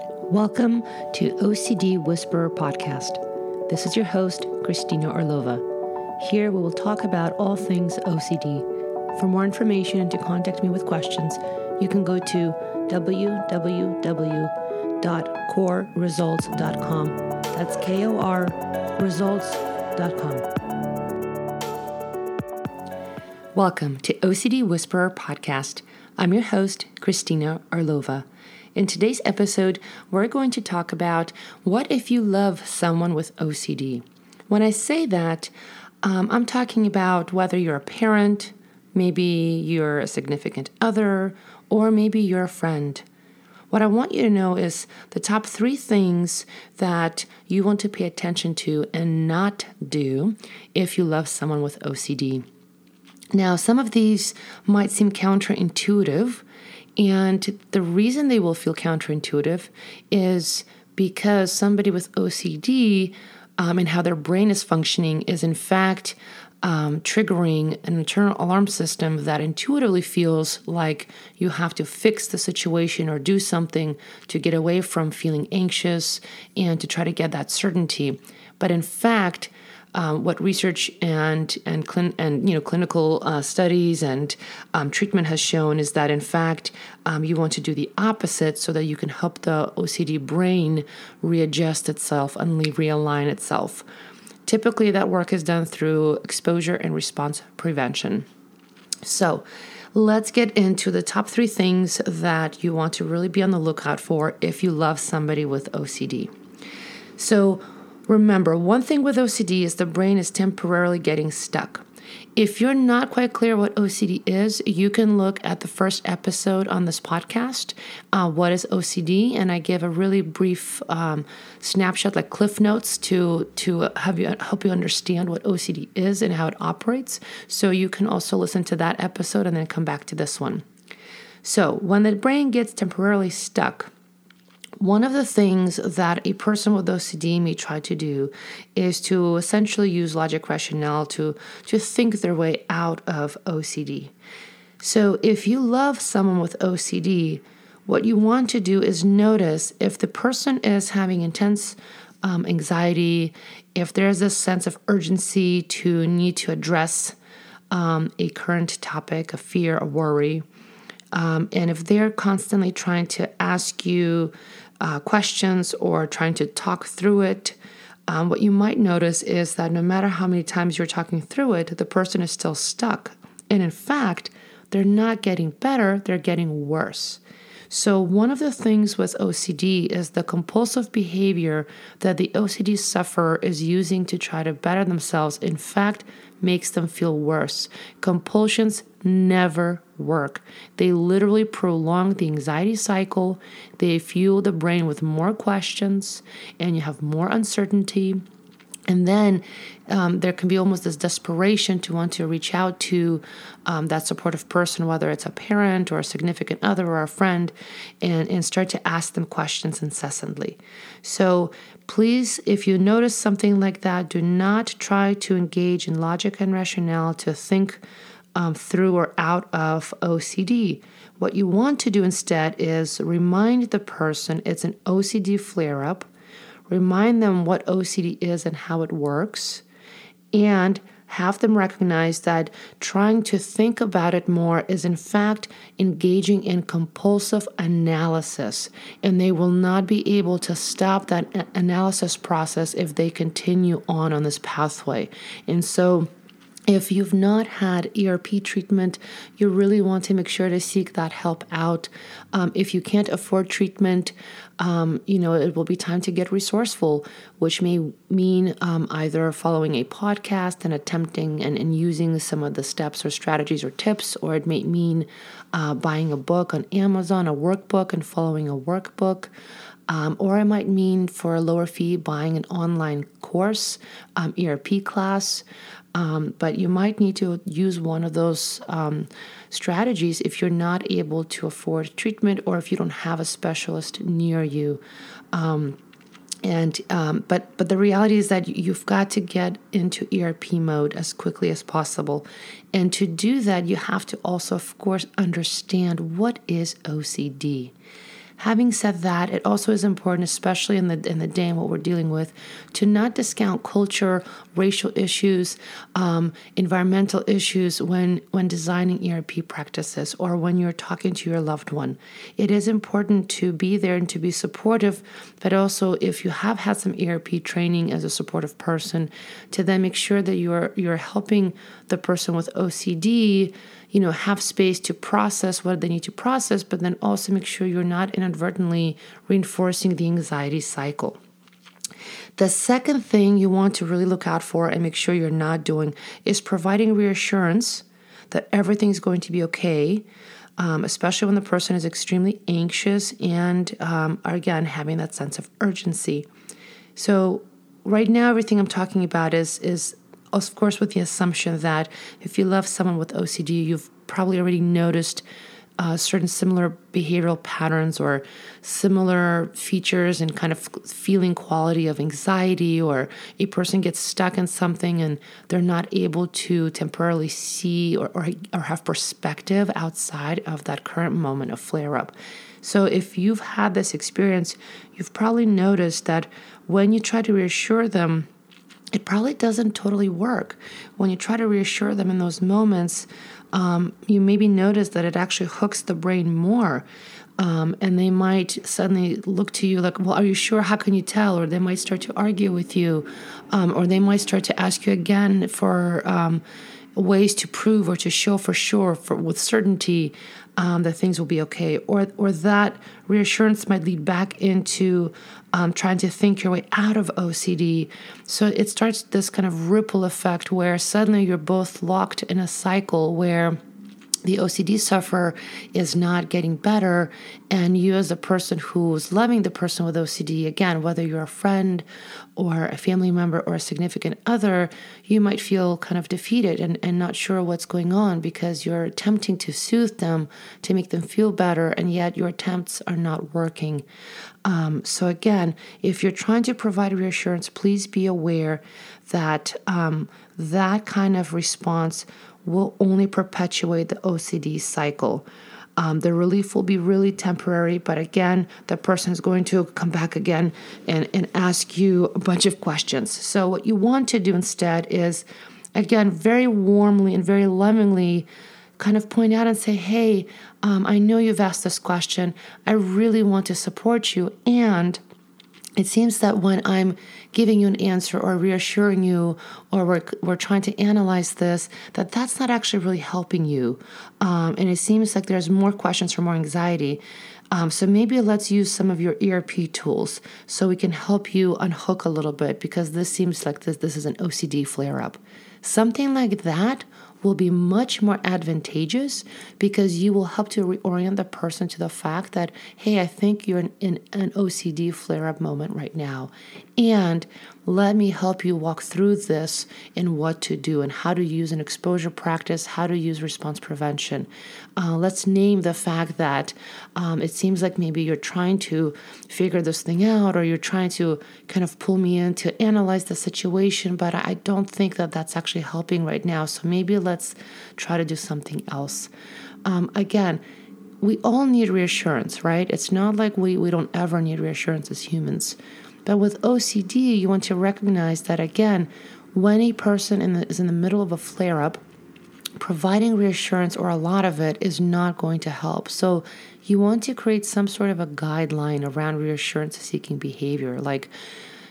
Welcome to OCD Whisperer Podcast. This is your host, Christina Orlova. Here we will talk about all things OCD. For more information and to contact me with questions, you can go to www.korresults.com. That's K O R results.com. Welcome to OCD Whisperer Podcast. I'm your host, Christina Orlova. In today's episode, we're going to talk about what if you love someone with OCD. When I say that, um, I'm talking about whether you're a parent, maybe you're a significant other, or maybe you're a friend. What I want you to know is the top three things that you want to pay attention to and not do if you love someone with OCD. Now, some of these might seem counterintuitive, and the reason they will feel counterintuitive is because somebody with OCD um, and how their brain is functioning is, in fact, um, triggering an internal alarm system that intuitively feels like you have to fix the situation or do something to get away from feeling anxious and to try to get that certainty. But in fact, um, what research and and clin- and you know clinical uh, studies and um, treatment has shown is that in fact um, you want to do the opposite so that you can help the OCD brain readjust itself and realign itself. Typically, that work is done through exposure and response prevention. So. Let's get into the top three things that you want to really be on the lookout for if you love somebody with OCD. So, Remember, one thing with OCD is the brain is temporarily getting stuck. If you're not quite clear what OCD is, you can look at the first episode on this podcast, uh, What is OCD? And I give a really brief um, snapshot, like cliff notes, to, to have you, help you understand what OCD is and how it operates. So you can also listen to that episode and then come back to this one. So, when the brain gets temporarily stuck, one of the things that a person with OCD may try to do is to essentially use logic rationale to, to think their way out of OCD. So, if you love someone with OCD, what you want to do is notice if the person is having intense um, anxiety, if there's a sense of urgency to need to address um, a current topic, a fear, a worry, um, and if they're constantly trying to ask you uh, questions or trying to talk through it, um, what you might notice is that no matter how many times you're talking through it, the person is still stuck. And in fact, they're not getting better, they're getting worse. So, one of the things with OCD is the compulsive behavior that the OCD sufferer is using to try to better themselves, in fact, makes them feel worse. Compulsions never work. They literally prolong the anxiety cycle, they fuel the brain with more questions, and you have more uncertainty and then um, there can be almost this desperation to want to reach out to um, that supportive person, whether it's a parent or a significant other or a friend, and, and start to ask them questions incessantly. So please, if you notice something like that, do not try to engage in logic and rationale to think um, through or out of OCD. What you want to do instead is remind the person it's an OCD flare up remind them what OCD is and how it works, and have them recognize that trying to think about it more is, in fact, engaging in compulsive analysis. And they will not be able to stop that analysis process if they continue on on this pathway. And so, if you've not had ERP treatment, you really want to make sure to seek that help out. Um, if you can't afford treatment, um, you know, it will be time to get resourceful, which may mean um, either following a podcast and attempting and, and, using some of the steps or strategies or tips, or it may mean uh, buying a book on Amazon, a workbook, and following a workbook. Um, or it might mean for a lower fee buying an online course, um, ERP class. Um, but you might need to use one of those um, strategies if you're not able to afford treatment or if you don't have a specialist near you. Um, and um, but but the reality is that you've got to get into ERP mode as quickly as possible, and to do that, you have to also, of course, understand what is OCD. Having said that, it also is important, especially in the in the day and what we're dealing with, to not discount culture, racial issues, um, environmental issues when when designing ERP practices or when you're talking to your loved one. It is important to be there and to be supportive, but also if you have had some ERP training as a supportive person, to then make sure that you're you're helping the person with OCD you know, have space to process what they need to process, but then also make sure you're not inadvertently reinforcing the anxiety cycle. The second thing you want to really look out for and make sure you're not doing is providing reassurance that everything's going to be okay, um, especially when the person is extremely anxious and um, are again having that sense of urgency. So, right now, everything I'm talking about is is of course, with the assumption that if you love someone with OCD, you've probably already noticed uh, certain similar behavioral patterns or similar features and kind of feeling quality of anxiety, or a person gets stuck in something and they're not able to temporarily see or, or, or have perspective outside of that current moment of flare up. So, if you've had this experience, you've probably noticed that when you try to reassure them, it probably doesn't totally work. When you try to reassure them in those moments, um, you maybe notice that it actually hooks the brain more. Um, and they might suddenly look to you like, Well, are you sure? How can you tell? Or they might start to argue with you, um, or they might start to ask you again for um, ways to prove or to show for sure, for, with certainty, um, that things will be okay, or or that reassurance might lead back into um, trying to think your way out of OCD. So it starts this kind of ripple effect where suddenly you're both locked in a cycle where the OCD sufferer is not getting better, and you, as a person who's loving the person with OCD, again, whether you're a friend or a family member or a significant other, you might feel kind of defeated and, and not sure what's going on because you're attempting to soothe them to make them feel better, and yet your attempts are not working. Um, so, again, if you're trying to provide reassurance, please be aware that um, that kind of response will only perpetuate the OCD cycle. Um, the relief will be really temporary, but again, the person is going to come back again and, and ask you a bunch of questions. So, what you want to do instead is, again, very warmly and very lovingly kind of point out and say, Hey, um, I know you've asked this question. I really want to support you. And it seems that when I'm giving you an answer or reassuring you or we're, we're trying to analyze this, that that's not actually really helping you. Um, and it seems like there's more questions for more anxiety. Um, so maybe let's use some of your ERP tools so we can help you unhook a little bit because this seems like this, this is an OCD flare up. Something like that will be much more advantageous because you will help to reorient the person to the fact that, hey, I think you're in, in an OCD flare up moment right now. And let me help you walk through this and what to do and how to use an exposure practice, how to use response prevention. Uh, let's name the fact that um, it seems like maybe you're trying to figure this thing out or you're trying to kind of pull me in to analyze the situation, but I don't think that that's actually helping right now. So maybe let's try to do something else. Um, again, we all need reassurance, right? It's not like we, we don't ever need reassurance as humans. But with OCD, you want to recognize that again, when a person in the, is in the middle of a flare up, providing reassurance or a lot of it is not going to help. So you want to create some sort of a guideline around reassurance seeking behavior. Like,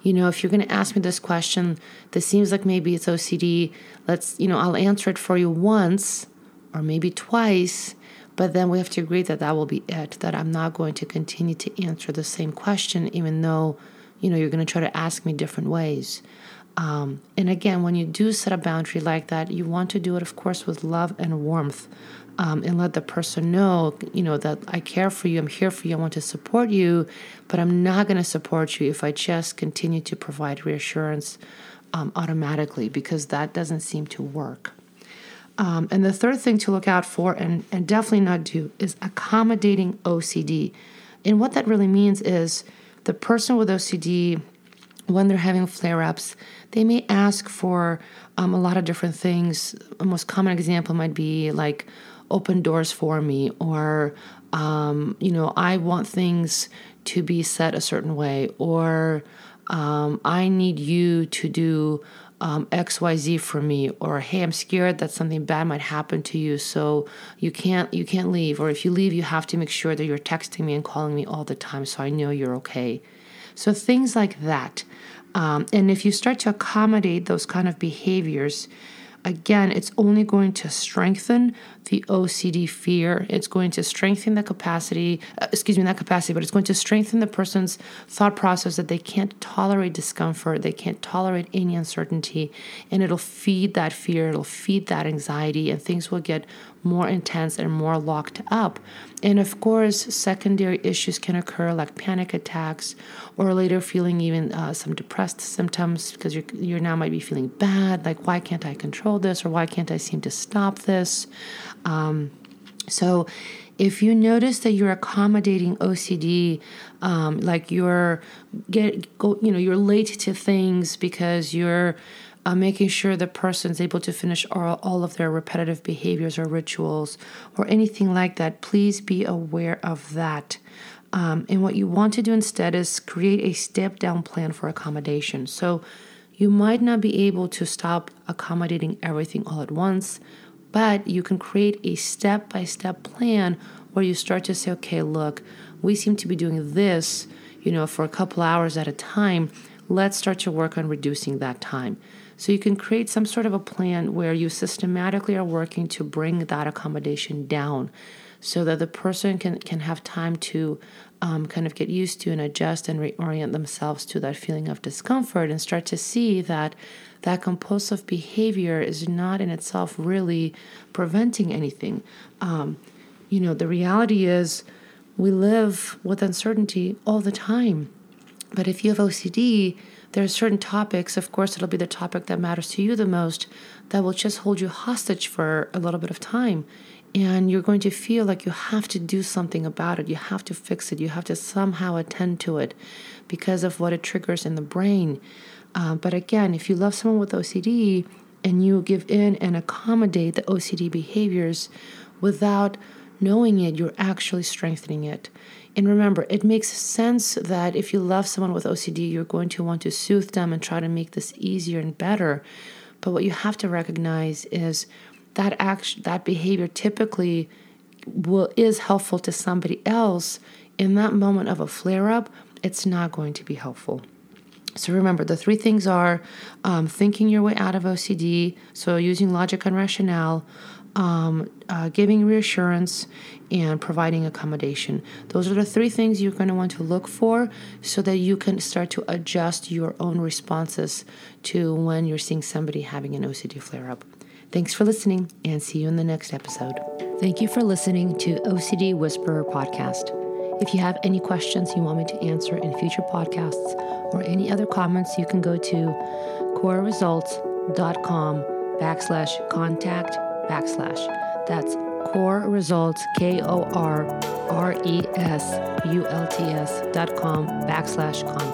you know, if you're going to ask me this question, this seems like maybe it's OCD. Let's, you know, I'll answer it for you once or maybe twice, but then we have to agree that that will be it, that I'm not going to continue to answer the same question, even though you know, you're going to try to ask me different ways. Um, and again, when you do set a boundary like that, you want to do it, of course, with love and warmth. Um, and let the person know, you know, that I care for you, I'm here for you, I want to support you, but I'm not going to support you if I just continue to provide reassurance um, automatically because that doesn't seem to work. Um, and the third thing to look out for and, and definitely not do is accommodating OCD. And what that really means is the person with OCD, when they're having flare ups, they may ask for um, a lot of different things. A most common example might be like, open doors for me, or um, you know, I want things to be set a certain way, or um, I need you to do um, XYZ for me, or hey, I'm scared that something bad might happen to you, so you can't you can't leave, or if you leave, you have to make sure that you're texting me and calling me all the time, so I know you're okay. So things like that, um, and if you start to accommodate those kind of behaviors, again, it's only going to strengthen the OCD fear. It's going to strengthen the capacity, uh, excuse me, not capacity, but it's going to strengthen the person's thought process that they can't tolerate discomfort, they can't tolerate any uncertainty, and it'll feed that fear, it'll feed that anxiety, and things will get more intense and more locked up. And of course, secondary issues can occur like panic attacks or later feeling even uh, some depressed symptoms because you're, you now might be feeling bad, like, why can't I control this or why can't I seem to stop this? Um, so, if you notice that you're accommodating OCD, um, like you're get go, you know, you're late to things because you're uh, making sure the person's able to finish all, all of their repetitive behaviors or rituals or anything like that, please be aware of that. Um, and what you want to do instead is create a step down plan for accommodation. So you might not be able to stop accommodating everything all at once, but you can create a step by step plan where you start to say, okay, look, we seem to be doing this, you know, for a couple hours at a time. Let's start to work on reducing that time. So you can create some sort of a plan where you systematically are working to bring that accommodation down so that the person can, can have time to um, kind of get used to and adjust and reorient themselves to that feeling of discomfort and start to see that that compulsive behavior is not in itself really preventing anything. Um, you know, the reality is we live with uncertainty all the time. But if you have OCD, there are certain topics, of course, it'll be the topic that matters to you the most, that will just hold you hostage for a little bit of time. And you're going to feel like you have to do something about it. You have to fix it. You have to somehow attend to it because of what it triggers in the brain. Uh, but again, if you love someone with OCD and you give in and accommodate the OCD behaviors without knowing it, you're actually strengthening it. And remember, it makes sense that if you love someone with OCD, you're going to want to soothe them and try to make this easier and better. But what you have to recognize is that action, that behavior typically will is helpful to somebody else. In that moment of a flare up, it's not going to be helpful. So remember, the three things are um, thinking your way out of OCD, so using logic and rationale, um, uh, giving reassurance, and providing accommodation. Those are the three things you're going to want to look for so that you can start to adjust your own responses to when you're seeing somebody having an OCD flare up. Thanks for listening and see you in the next episode. Thank you for listening to OCD Whisperer Podcast. If you have any questions you want me to answer in future podcasts or any other comments, you can go to korresults.com backslash contact backslash. That's core results, K O R R E S U L T S dot com backslash contact.